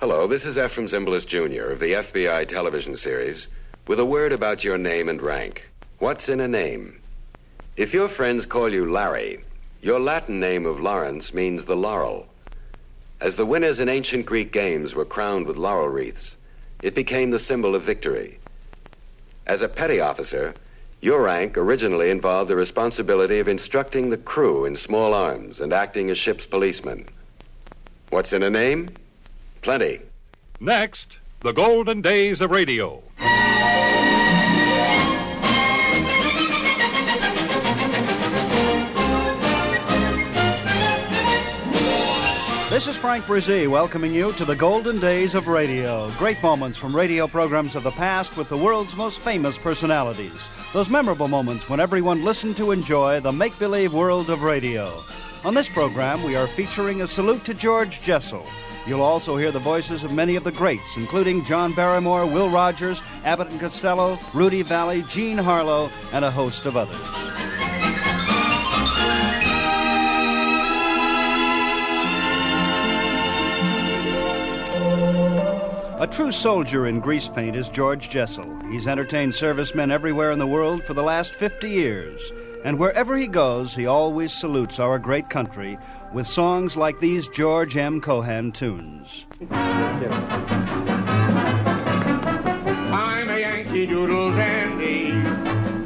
Hello, this is Efrem Zimbalist Jr. of the FBI television series with a word about your name and rank. What's in a name? If your friends call you Larry, your Latin name of Lawrence means the laurel. As the winners in ancient Greek games were crowned with laurel wreaths, it became the symbol of victory. As a petty officer, your rank originally involved the responsibility of instructing the crew in small arms and acting as ship's policeman. What's in a name? Plenty. Next, the golden days of radio. This is Frank Bresee welcoming you to the golden days of radio. Great moments from radio programs of the past with the world's most famous personalities. Those memorable moments when everyone listened to enjoy the make believe world of radio. On this program, we are featuring a salute to George Jessel. You'll also hear the voices of many of the greats, including John Barrymore, Will Rogers, Abbott and Costello, Rudy Vallée, Jean Harlow, and a host of others. A true soldier in grease paint is George Jessel. He's entertained servicemen everywhere in the world for the last 50 years. And wherever he goes, he always salutes our great country with songs like these George M. Cohan tunes. I'm a Yankee Doodle dandy,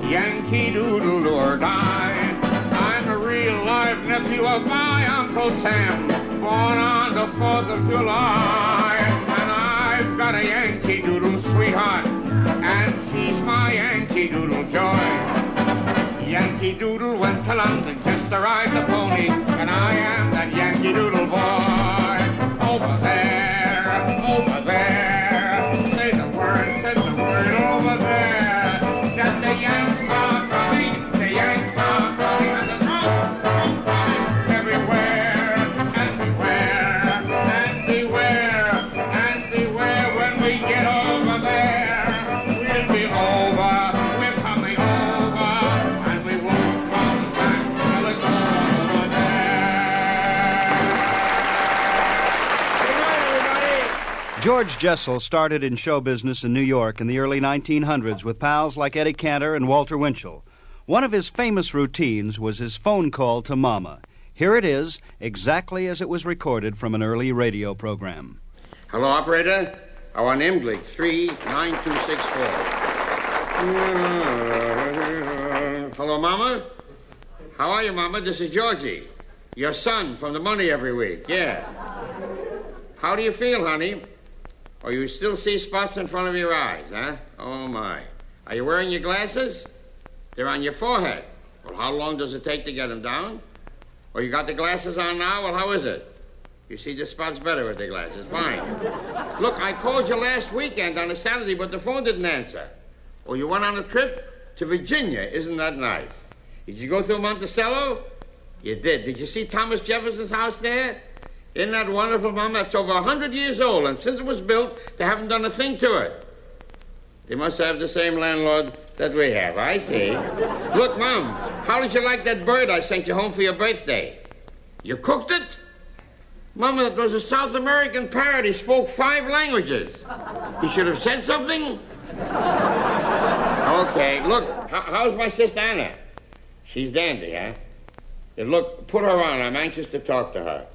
Yankee Doodle or die. I'm a real live nephew of my Uncle Sam, born on the 4th of July. And I've got a Yankee Doodle sweetheart, and she's my Yankee Doodle joy. Yankee Doodle went to London just to ride the pony, and I am that Yankee Doodle boy. Over there, George Jessel started in show business in New York in the early 1900s with pals like Eddie Cantor and Walter Winchell. One of his famous routines was his phone call to Mama. Here it is, exactly as it was recorded from an early radio program. Hello, operator. I want Imglick, 39264. Hello, Mama. How are you, Mama? This is Georgie. Your son from the money every week. Yeah. How do you feel, honey? Or you still see spots in front of your eyes, huh? Oh, my. Are you wearing your glasses? They're on your forehead. Well, how long does it take to get them down? Or you got the glasses on now? Well, how is it? You see the spots better with the glasses. Fine. Look, I called you last weekend on a Saturday, but the phone didn't answer. Oh, you went on a trip to Virginia. Isn't that nice? Did you go through Monticello? You did. Did you see Thomas Jefferson's house there? Isn't that wonderful, Mama? that's over a 100 years old, and since it was built, they haven't done a thing to it. They must have the same landlord that we have. I see. Look, Mom, how did you like that bird I sent you home for your birthday? You cooked it? Mama, it was a South American parrot. He spoke five languages. He should have said something. Okay, look, how, how's my sister Anna? She's dandy, huh? Look, put her on. I'm anxious to talk to her.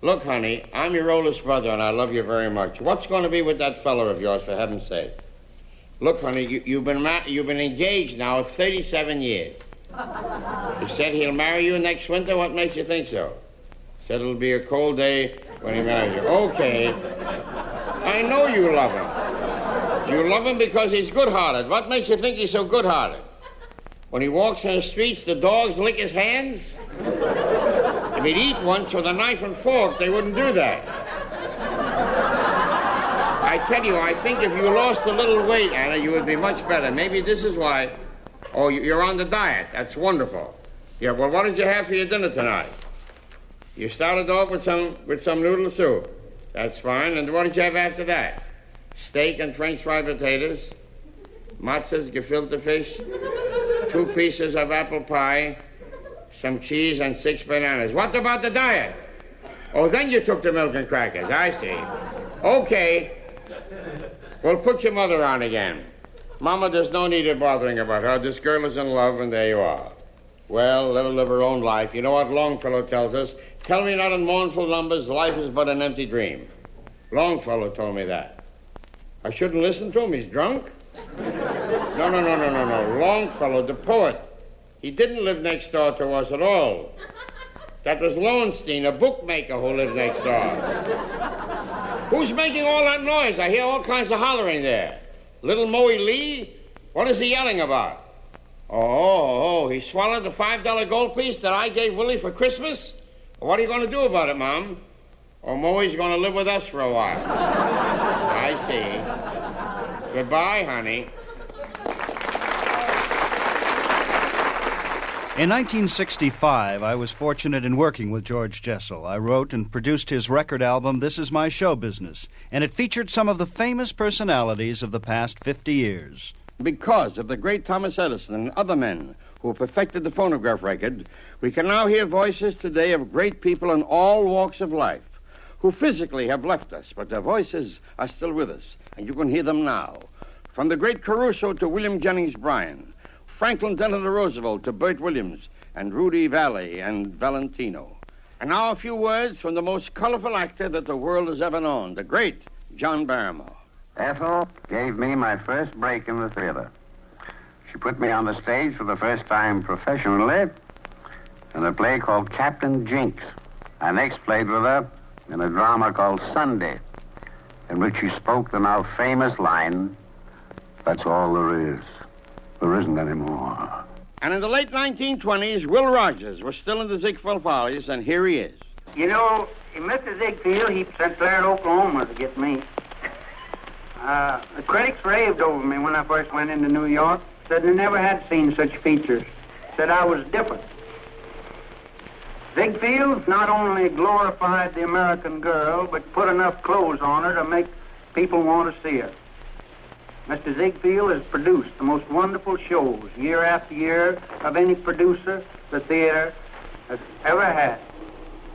Look, honey, I'm your oldest brother, and I love you very much. What's going to be with that fellow of yours, for heaven's sake? Look, honey, you, you've been ma- you've been engaged now for 37 years. He said he'll marry you next winter. What makes you think so? Said it'll be a cold day when he marries you. Okay. I know you love him. You love him because he's good-hearted. What makes you think he's so good-hearted? When he walks in the streets, the dogs lick his hands? He'd eat once with a knife and fork, they wouldn't do that. I tell you, I think if you lost a little weight, Anna, you would be much better. Maybe this is why. Oh, you- you're on the diet. That's wonderful. Yeah, well, what did you have for your dinner tonight? You started off with some with some noodle soup. That's fine. And what did you have after that? Steak and French fried potatoes, matzahs, gefilte fish, two pieces of apple pie, some cheese, and six bananas. What about the diet? Oh, then you took the milk and crackers. I see. Okay. Well, put your mother on again. Mama, there's no need of bothering about her. This girl is in love, and there you are. Well, let her live her own life. You know what Longfellow tells us? Tell me not in mournful numbers, life is but an empty dream. Longfellow told me that. I shouldn't listen to him. He's drunk. No, no, no, no, no, no. Longfellow, the poet. He didn't live next door to us at all. That was Lowenstein, a bookmaker who lived next door. Who's making all that noise? I hear all kinds of hollering there. Little Moe Lee? What is he yelling about? Oh, oh, he swallowed the $5 gold piece that I gave Willie for Christmas? What are you going to do about it, Mom? Oh, Moe's going to live with us for a while. I see. Goodbye, honey. In 1965, I was fortunate in working with George Jessel. I wrote and produced his record album, This Is My Show Business, and it featured some of the famous personalities of the past 50 years. Because of the great Thomas Edison and other men who perfected the phonograph record, we can now hear voices today of great people in all walks of life who physically have left us, but their voices are still with us, and you can hear them now. From the great Caruso to William Jennings Bryan, Franklin Delano Roosevelt to Bert Williams, and Rudy Vallee and Valentino. And now a few words from the most colorful actor that the world has ever known, the great John Barrymore. Ethel gave me my first break in the theater. She put me on the stage for the first time professionally in a play called Captain Jinks. I next played with her in a drama called Sunday, in which she spoke the now famous line, That's all there is. There isn't any more. And in the late 1920s, Will Rogers was still in the Ziegfeld Follies, and here he is. You know, Mr. Ziegfeld, he sent there to Oklahoma to get me. Uh, the critics raved over me when I first went into New York. Said they never had seen such features. Said I was different. Ziegfeld not only glorified the American girl, but put enough clothes on her to make people want to see her. Mr. Ziegfeld has produced the most wonderful shows year after year of any producer the theater has ever had.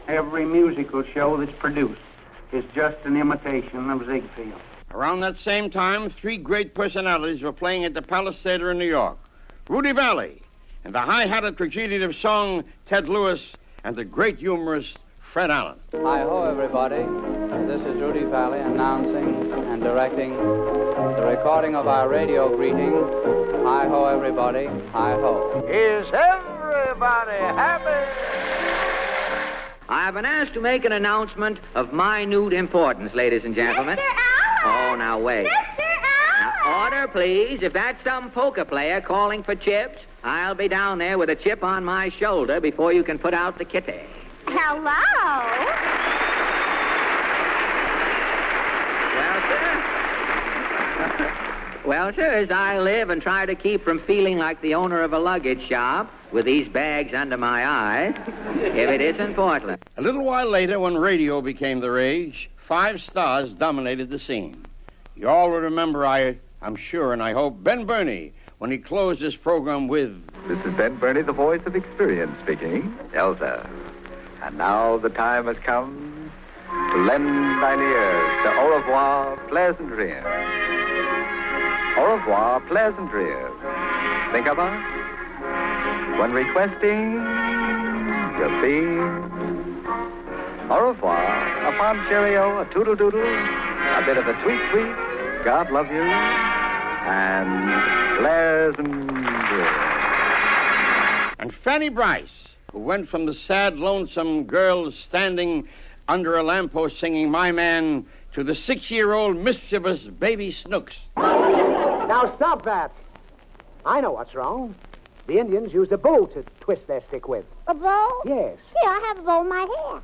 Every musical show that's produced is just an imitation of Ziegfeld. Around that same time, three great personalities were playing at the Palace Theater in New York Rudy Vallee, and the high hatted tragedian of song Ted Lewis, and the great humorist Fred Allen. Hi ho, everybody. This is Rudy Vallee announcing and directing the recording of our radio greeting. Hi ho, everybody. Hi ho. Is everybody happy? I have been asked to make an announcement of minute importance, ladies and gentlemen. Mr. Allen. Oh, now wait. Mister Now, order, please. If that's some poker player calling for chips, I'll be down there with a chip on my shoulder before you can put out the kitty. Hello. Well, sir. Well, sir, as I live and try to keep from feeling like the owner of a luggage shop with these bags under my eyes, if it isn't Portland. A little while later, when radio became the rage, five stars dominated the scene. You all will remember, I, I'm sure, and I hope, Ben Bernie, when he closed this program with This is Ben Bernie, the voice of experience speaking. Elsa. And now the time has come to lend thine ears to Au revoir, pleasant dreams. Au revoir, pleasant dreams. Think of us when requesting your fee. Au revoir, a fond cheerio, a toodle doodle, a bit of a tweet tweet, God love you, and pleasant dreams. and Fanny Brice, who went from the sad, lonesome girl standing under a lamppost singing My Man to the six year old mischievous baby Snooks. Now stop that. I know what's wrong. The Indians used a bow to twist their stick with. A bow? Yes. Here, I have a bow in my hair.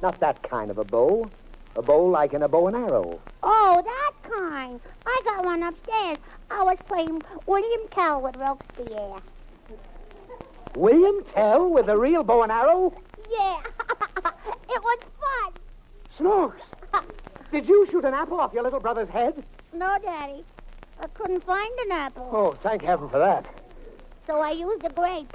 Not that kind of a bow. A bow like in a bow and arrow. Oh, that kind. I got one upstairs. I was playing William Tell with Robespierre. William Tell with a real bow and arrow? Yeah. it was fun. Snooks. Did you shoot an apple off your little brother's head? No, Daddy. I couldn't find an apple. Oh, thank heaven for that. So I used a grape.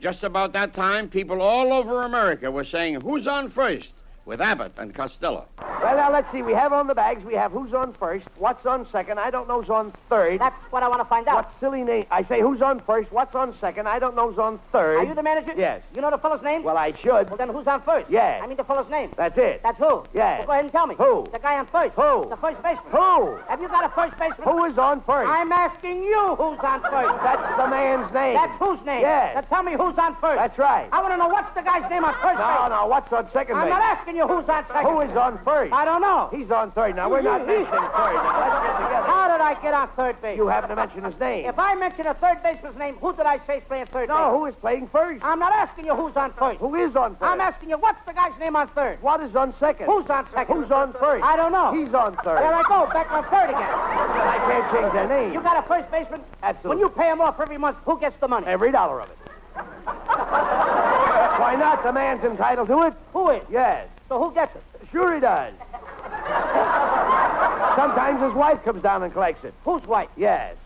Just about that time, people all over America were saying, Who's on first? With Abbott and Costello. Well, now, let's see. We have on the bags, we have who's on first, what's on second, I don't know who's on third. That's what I want to find out. What silly name? I say who's on first, what's on second, I don't know who's on third. Are you the manager? Yes. You know the fellow's name? Well, I should. Well, then who's on first? Yes. I mean the fellow's name. That's it. That's who? Yes. Well, go ahead and tell me. Who? The guy on first. Who? The first baseman. Who? Have you got a first baseman? Who is on first? I'm asking you who's on first. That's the man's name. That's whose name? Yes. Now tell me who's on first. That's right. I want to know what's the guy's name on first No, base. no, what's on second I'm base? not asking you who's on second. Who is on first? I don't know. He's on third. Now, we're not mentioning third. Now, let's get together. How did I get on third base? You happen to mention his name. If I mention a third baseman's name, who did I say is playing third No, base? who is playing first? I'm not asking you who's on first. Who is on 1st I'm asking you what's the guy's name on third. What is on second? Who's on second? Who's on first? I don't know. He's on third. There I go, back on third again. I can't change their name. You got a first baseman? Absolutely. When you pay him off every month, who gets the money? Every dollar of it. Why not? The man's entitled to it. Who is? Yes. So who gets it? Sure he does. Sometimes his wife comes down and collects it. Whose wife? Yes.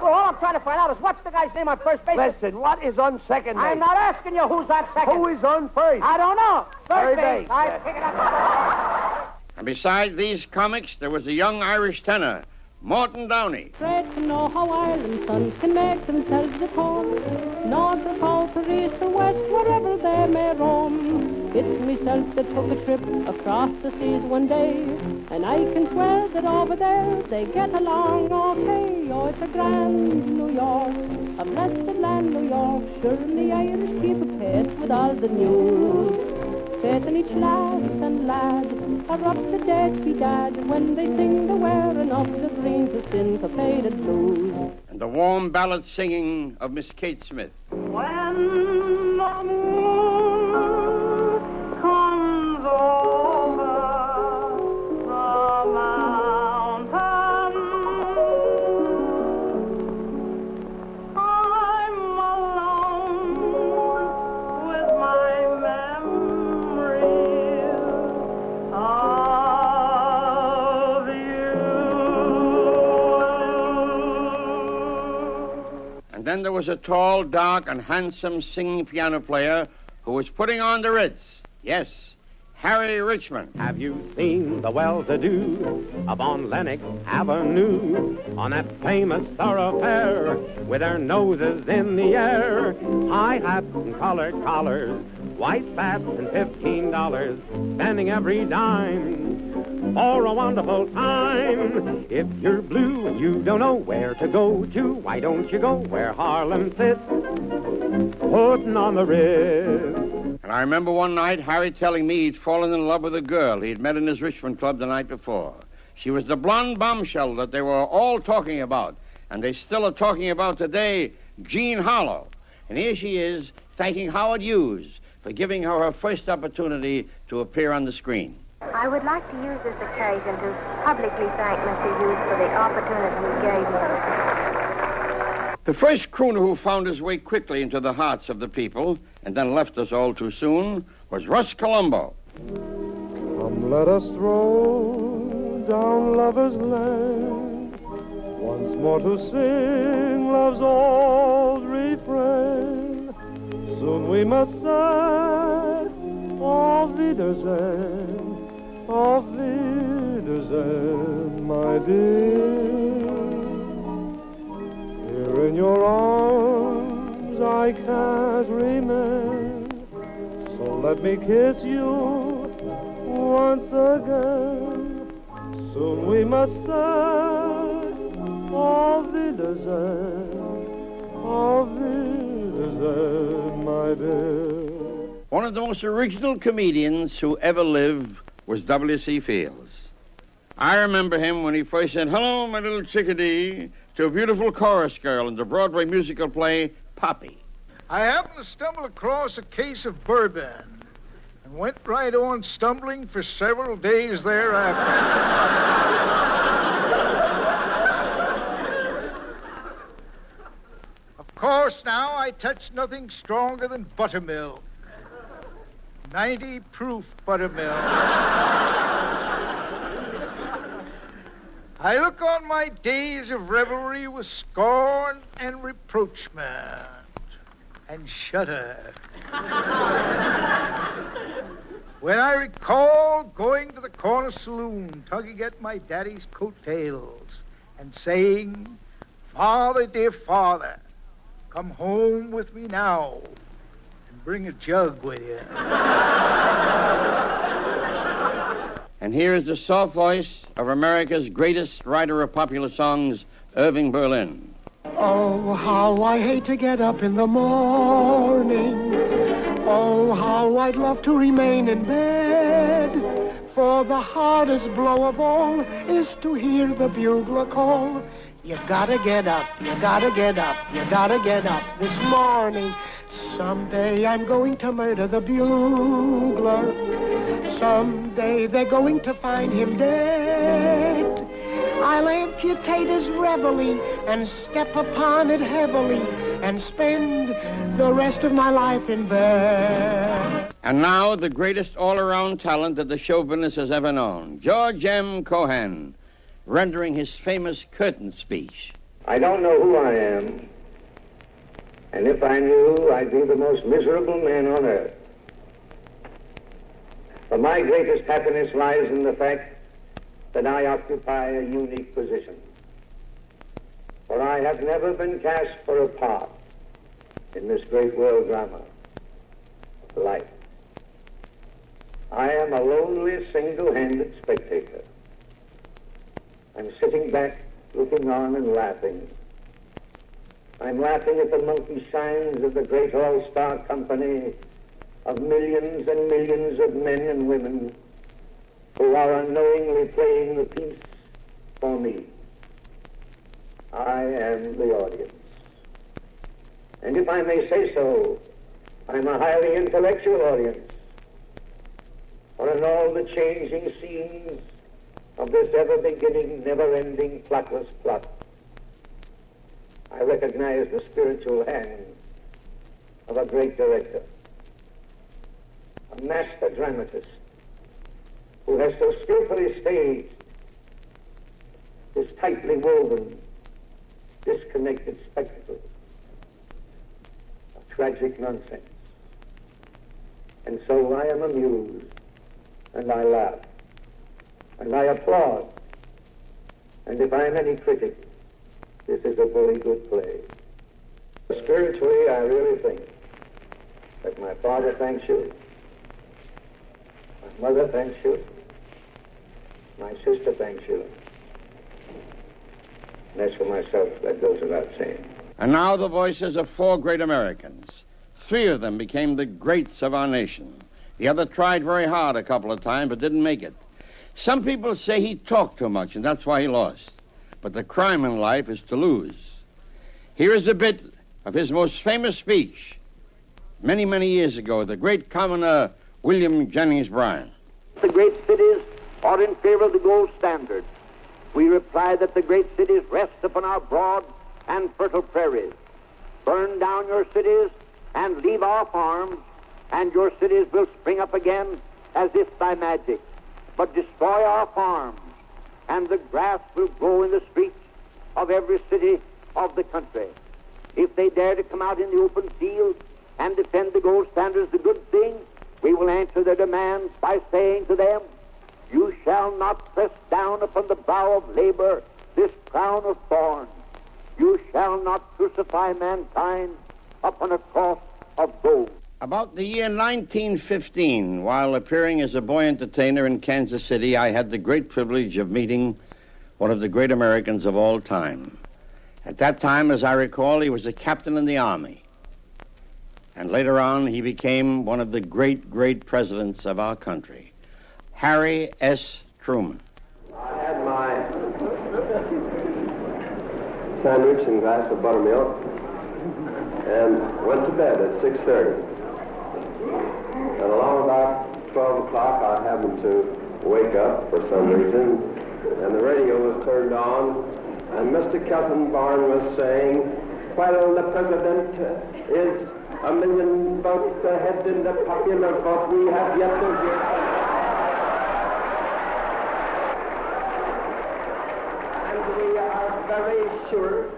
Well, all I'm trying to find out is what's the guy's name on first base? Listen, what is on second base? I'm not asking you who's on second. Who is on first? I don't know. Third, Third base. base, I pick it up. And besides these comics, there was a young Irish tenor, Morton Downey. Dread to know how Ireland's sons can make themselves at home. North or south or east or west, wherever they may roam. It's myself that took a trip across the seas one day, and I can swear that over there they get along okay. Oh, it's a grand New York, a blessed land, New York. Sure, and the Irish keep a pace with all the news. Faith in each lass and lad are up to date bedad when they sing the wearing of the greens of syncopated blues. And the warm ballad singing of Miss Kate Smith. When was a tall, dark, and handsome singing piano player who was putting on the Ritz. Yes, Harry Richman. Have you seen the well-to-do up on Lenox Avenue on that famous thoroughfare with their noses in the air? High hats and collared collars, white spats and fifteen dollars, spending every dime for a wonderful time. If you're blue and you don't know where to go to, why don't you go where Harlem sits, putting on the Ritz? And I remember one night Harry telling me he'd fallen in love with a girl he'd met in his Richman club the night before. She was the blonde bombshell that they were all talking about, and they still are talking about today, Jean Harlow. And here she is, thanking Howard Hughes for giving her her first opportunity to appear on the screen. I would like to use this occasion to publicly thank Mr. Hughes for the opportunity he gave me. The first crooner who found his way quickly into the hearts of the people and then left us all too soon was Russ Columbo. Come, let us throw down lover's lane once more to sing love's old refrain. Soon we must say, Auf Wiedersehen, Auf Wiedersehen, my dear. Here in your arms I can't remain, so let me kiss you once again. Soon we must say, Auf Wiedersehen, Auf Wiedersehen, my dear. One of the most original comedians who ever lived was W.C. Fields. I remember him when he first said, Hello, my little chickadee, to a beautiful chorus girl in the Broadway musical play Poppy. I happened to stumble across a case of bourbon and went right on stumbling for several days thereafter. of course, now I touch nothing stronger than buttermilk. 90 proof buttermilk. I look on my days of revelry with scorn and reproachment. and shudder. when I recall going to the corner saloon, tugging at my daddy's coattails, and saying, Father, dear father, come home with me now bring a jug with you. And here is the soft voice of America's greatest writer of popular songs, Irving Berlin. Oh, how I hate to get up in the morning. Oh, how I'd love to remain in bed. For the hardest blow of all is to hear the bugler call. You gotta get up, you gotta get up, you gotta get up this morning. Someday I'm going to murder the bugler. Someday they're going to find him dead. I'll amputate his reveille and step upon it heavily and spend the rest of my life in bed. And now, the greatest all around talent that the show business has ever known, George M. Cohan, rendering his famous curtain speech. I don't know who I am, and if I knew, I'd be the most miserable man on earth. But my greatest happiness lies in the fact that I occupy a unique position. For I have never been cast for a part in this great world drama life. I am a lonely, single-handed spectator. I'm sitting back, looking on and laughing. I'm laughing at the monkey shines of the great all-star company of millions and millions of men and women who are unknowingly playing the piece for me. I am the audience. And if I may say so, I'm a highly intellectual audience. For in all the changing scenes of this ever-beginning, never-ending, plotless plot, I recognize the spiritual hand of a great director, a master dramatist, who has so skillfully staged this tightly woven, disconnected spectacle of tragic nonsense. And so I am amused, and I laugh, and I applaud. And if I'm any critic, this is a very good play. Spiritually, I really think that my father thanks you, my mother thanks you, my sister thanks you. And as for myself, that goes without saying. And now the voices of four great Americans. Three of them became the greats of our nation. The other tried very hard a couple of times, but didn't make it. Some people say he talked too much, and that's why he lost. But the crime in life is to lose. Here is a bit of his most famous speech many, many years ago, the great commoner William Jennings Bryan. The great cities are in favor of the gold standard. We reply that the great cities rest upon our broad and fertile prairies. Burn down your cities and leave our farms, and your cities will spring up again as if by magic. But destroy our farms, and the grass will grow in the streets of every city of the country. If they dare to come out in the open field and defend the gold standards, the good thing, we will answer their demands by saying to them, You shall not press down upon the brow of labor this crown of thorns. You shall not crucify mankind upon a cross of gold. About the year 1915, while appearing as a boy entertainer in Kansas City, I had the great privilege of meeting one of the great Americans of all time. At that time, as I recall, he was a captain in the Army. And later on, he became one of the great, great presidents of our country, Harry S. Truman. I had my sandwich and glass of buttermilk and went to bed at 6.30. And along about 12 o'clock, I happened to wake up for some mm-hmm. reason, and the radio was turned on, and Mr. Kaltenborn was saying, while the president is a million votes ahead in the popular vote, we have yet to get... And we are very sure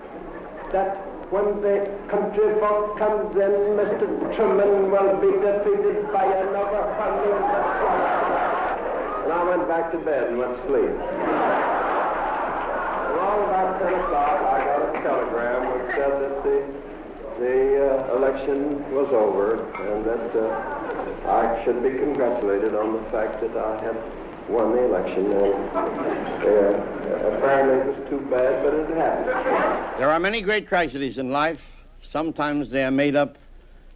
that when the country folk comes in, Mr. Truman will be defeated by another hundred. And I went back to bed and went to sleep. Around about 10 o'clock, I got a telegram which said that the, the uh, election was over and that uh, I should be congratulated on the fact that I had won the election. And uh, apparently it was too bad, but it happened. There are many great tragedies in life. Sometimes they are made up,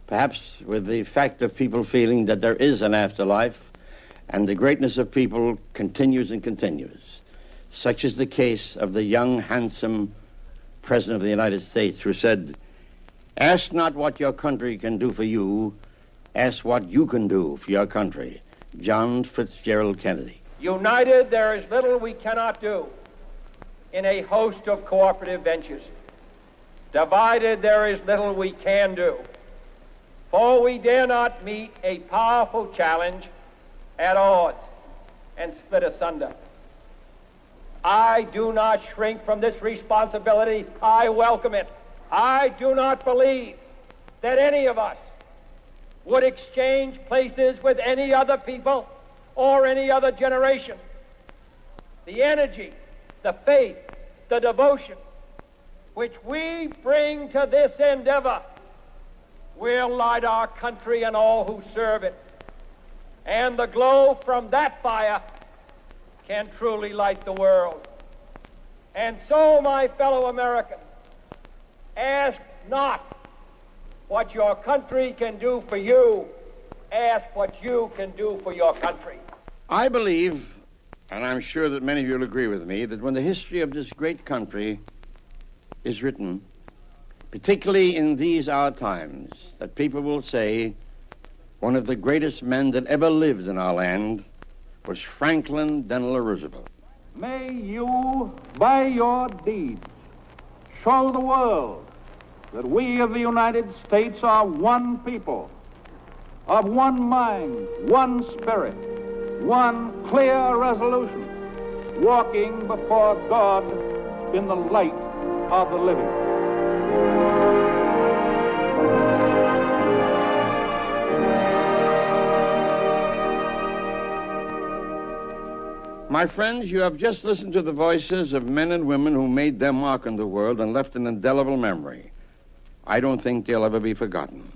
perhaps, with the fact of people feeling that there is an afterlife, and the greatness of people continues and continues. Such is the case of the young, handsome President of the United States who said, Ask not what your country can do for you, ask what you can do for your country. John Fitzgerald Kennedy. United, there is little we cannot do in a host of cooperative ventures. Divided, there is little we can do. For we dare not meet a powerful challenge at odds and split asunder. I do not shrink from this responsibility. I welcome it. I do not believe that any of us would exchange places with any other people or any other generation. The energy, the faith, the devotion which we bring to this endeavor will light our country and all who serve it. And the glow from that fire can truly light the world. And so, my fellow Americans, ask not what your country can do for you, ask what you can do for your country. I believe, and I'm sure that many of you will agree with me, that when the history of this great country is written, particularly in these our times, that people will say one of the greatest men that ever lived in our land was Franklin Delano Roosevelt. May you, by your deeds, show the world that we of the United States are one people, of one mind, one spirit, one clear resolution, walking before God in the light of the living. My friends, you have just listened to the voices of men and women who made their mark in the world and left an indelible memory. I don't think they'll ever be forgotten.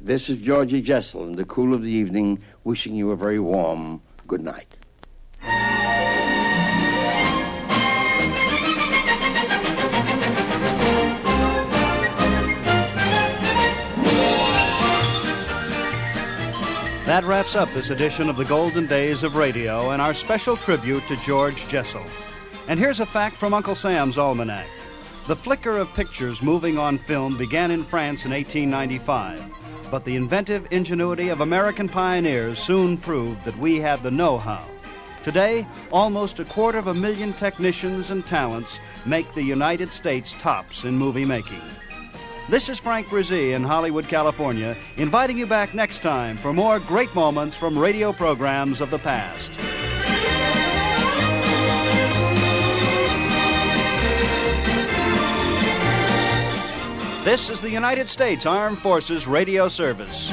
This is Georgie Jessel in the cool of the evening, wishing you a very warm good night. That wraps up this edition of the Golden Days of Radio and our special tribute to George Jessel. And here's a fact from Uncle Sam's Almanac. The flicker of pictures moving on film began in France in 1895, but the inventive ingenuity of American pioneers soon proved that we had the know how. Today, almost a quarter of a million technicians and talents make the United States tops in movie making. This is Frank Bresee in Hollywood, California, inviting you back next time for more great moments from radio programs of the past. This is the United States Armed Forces Radio Service.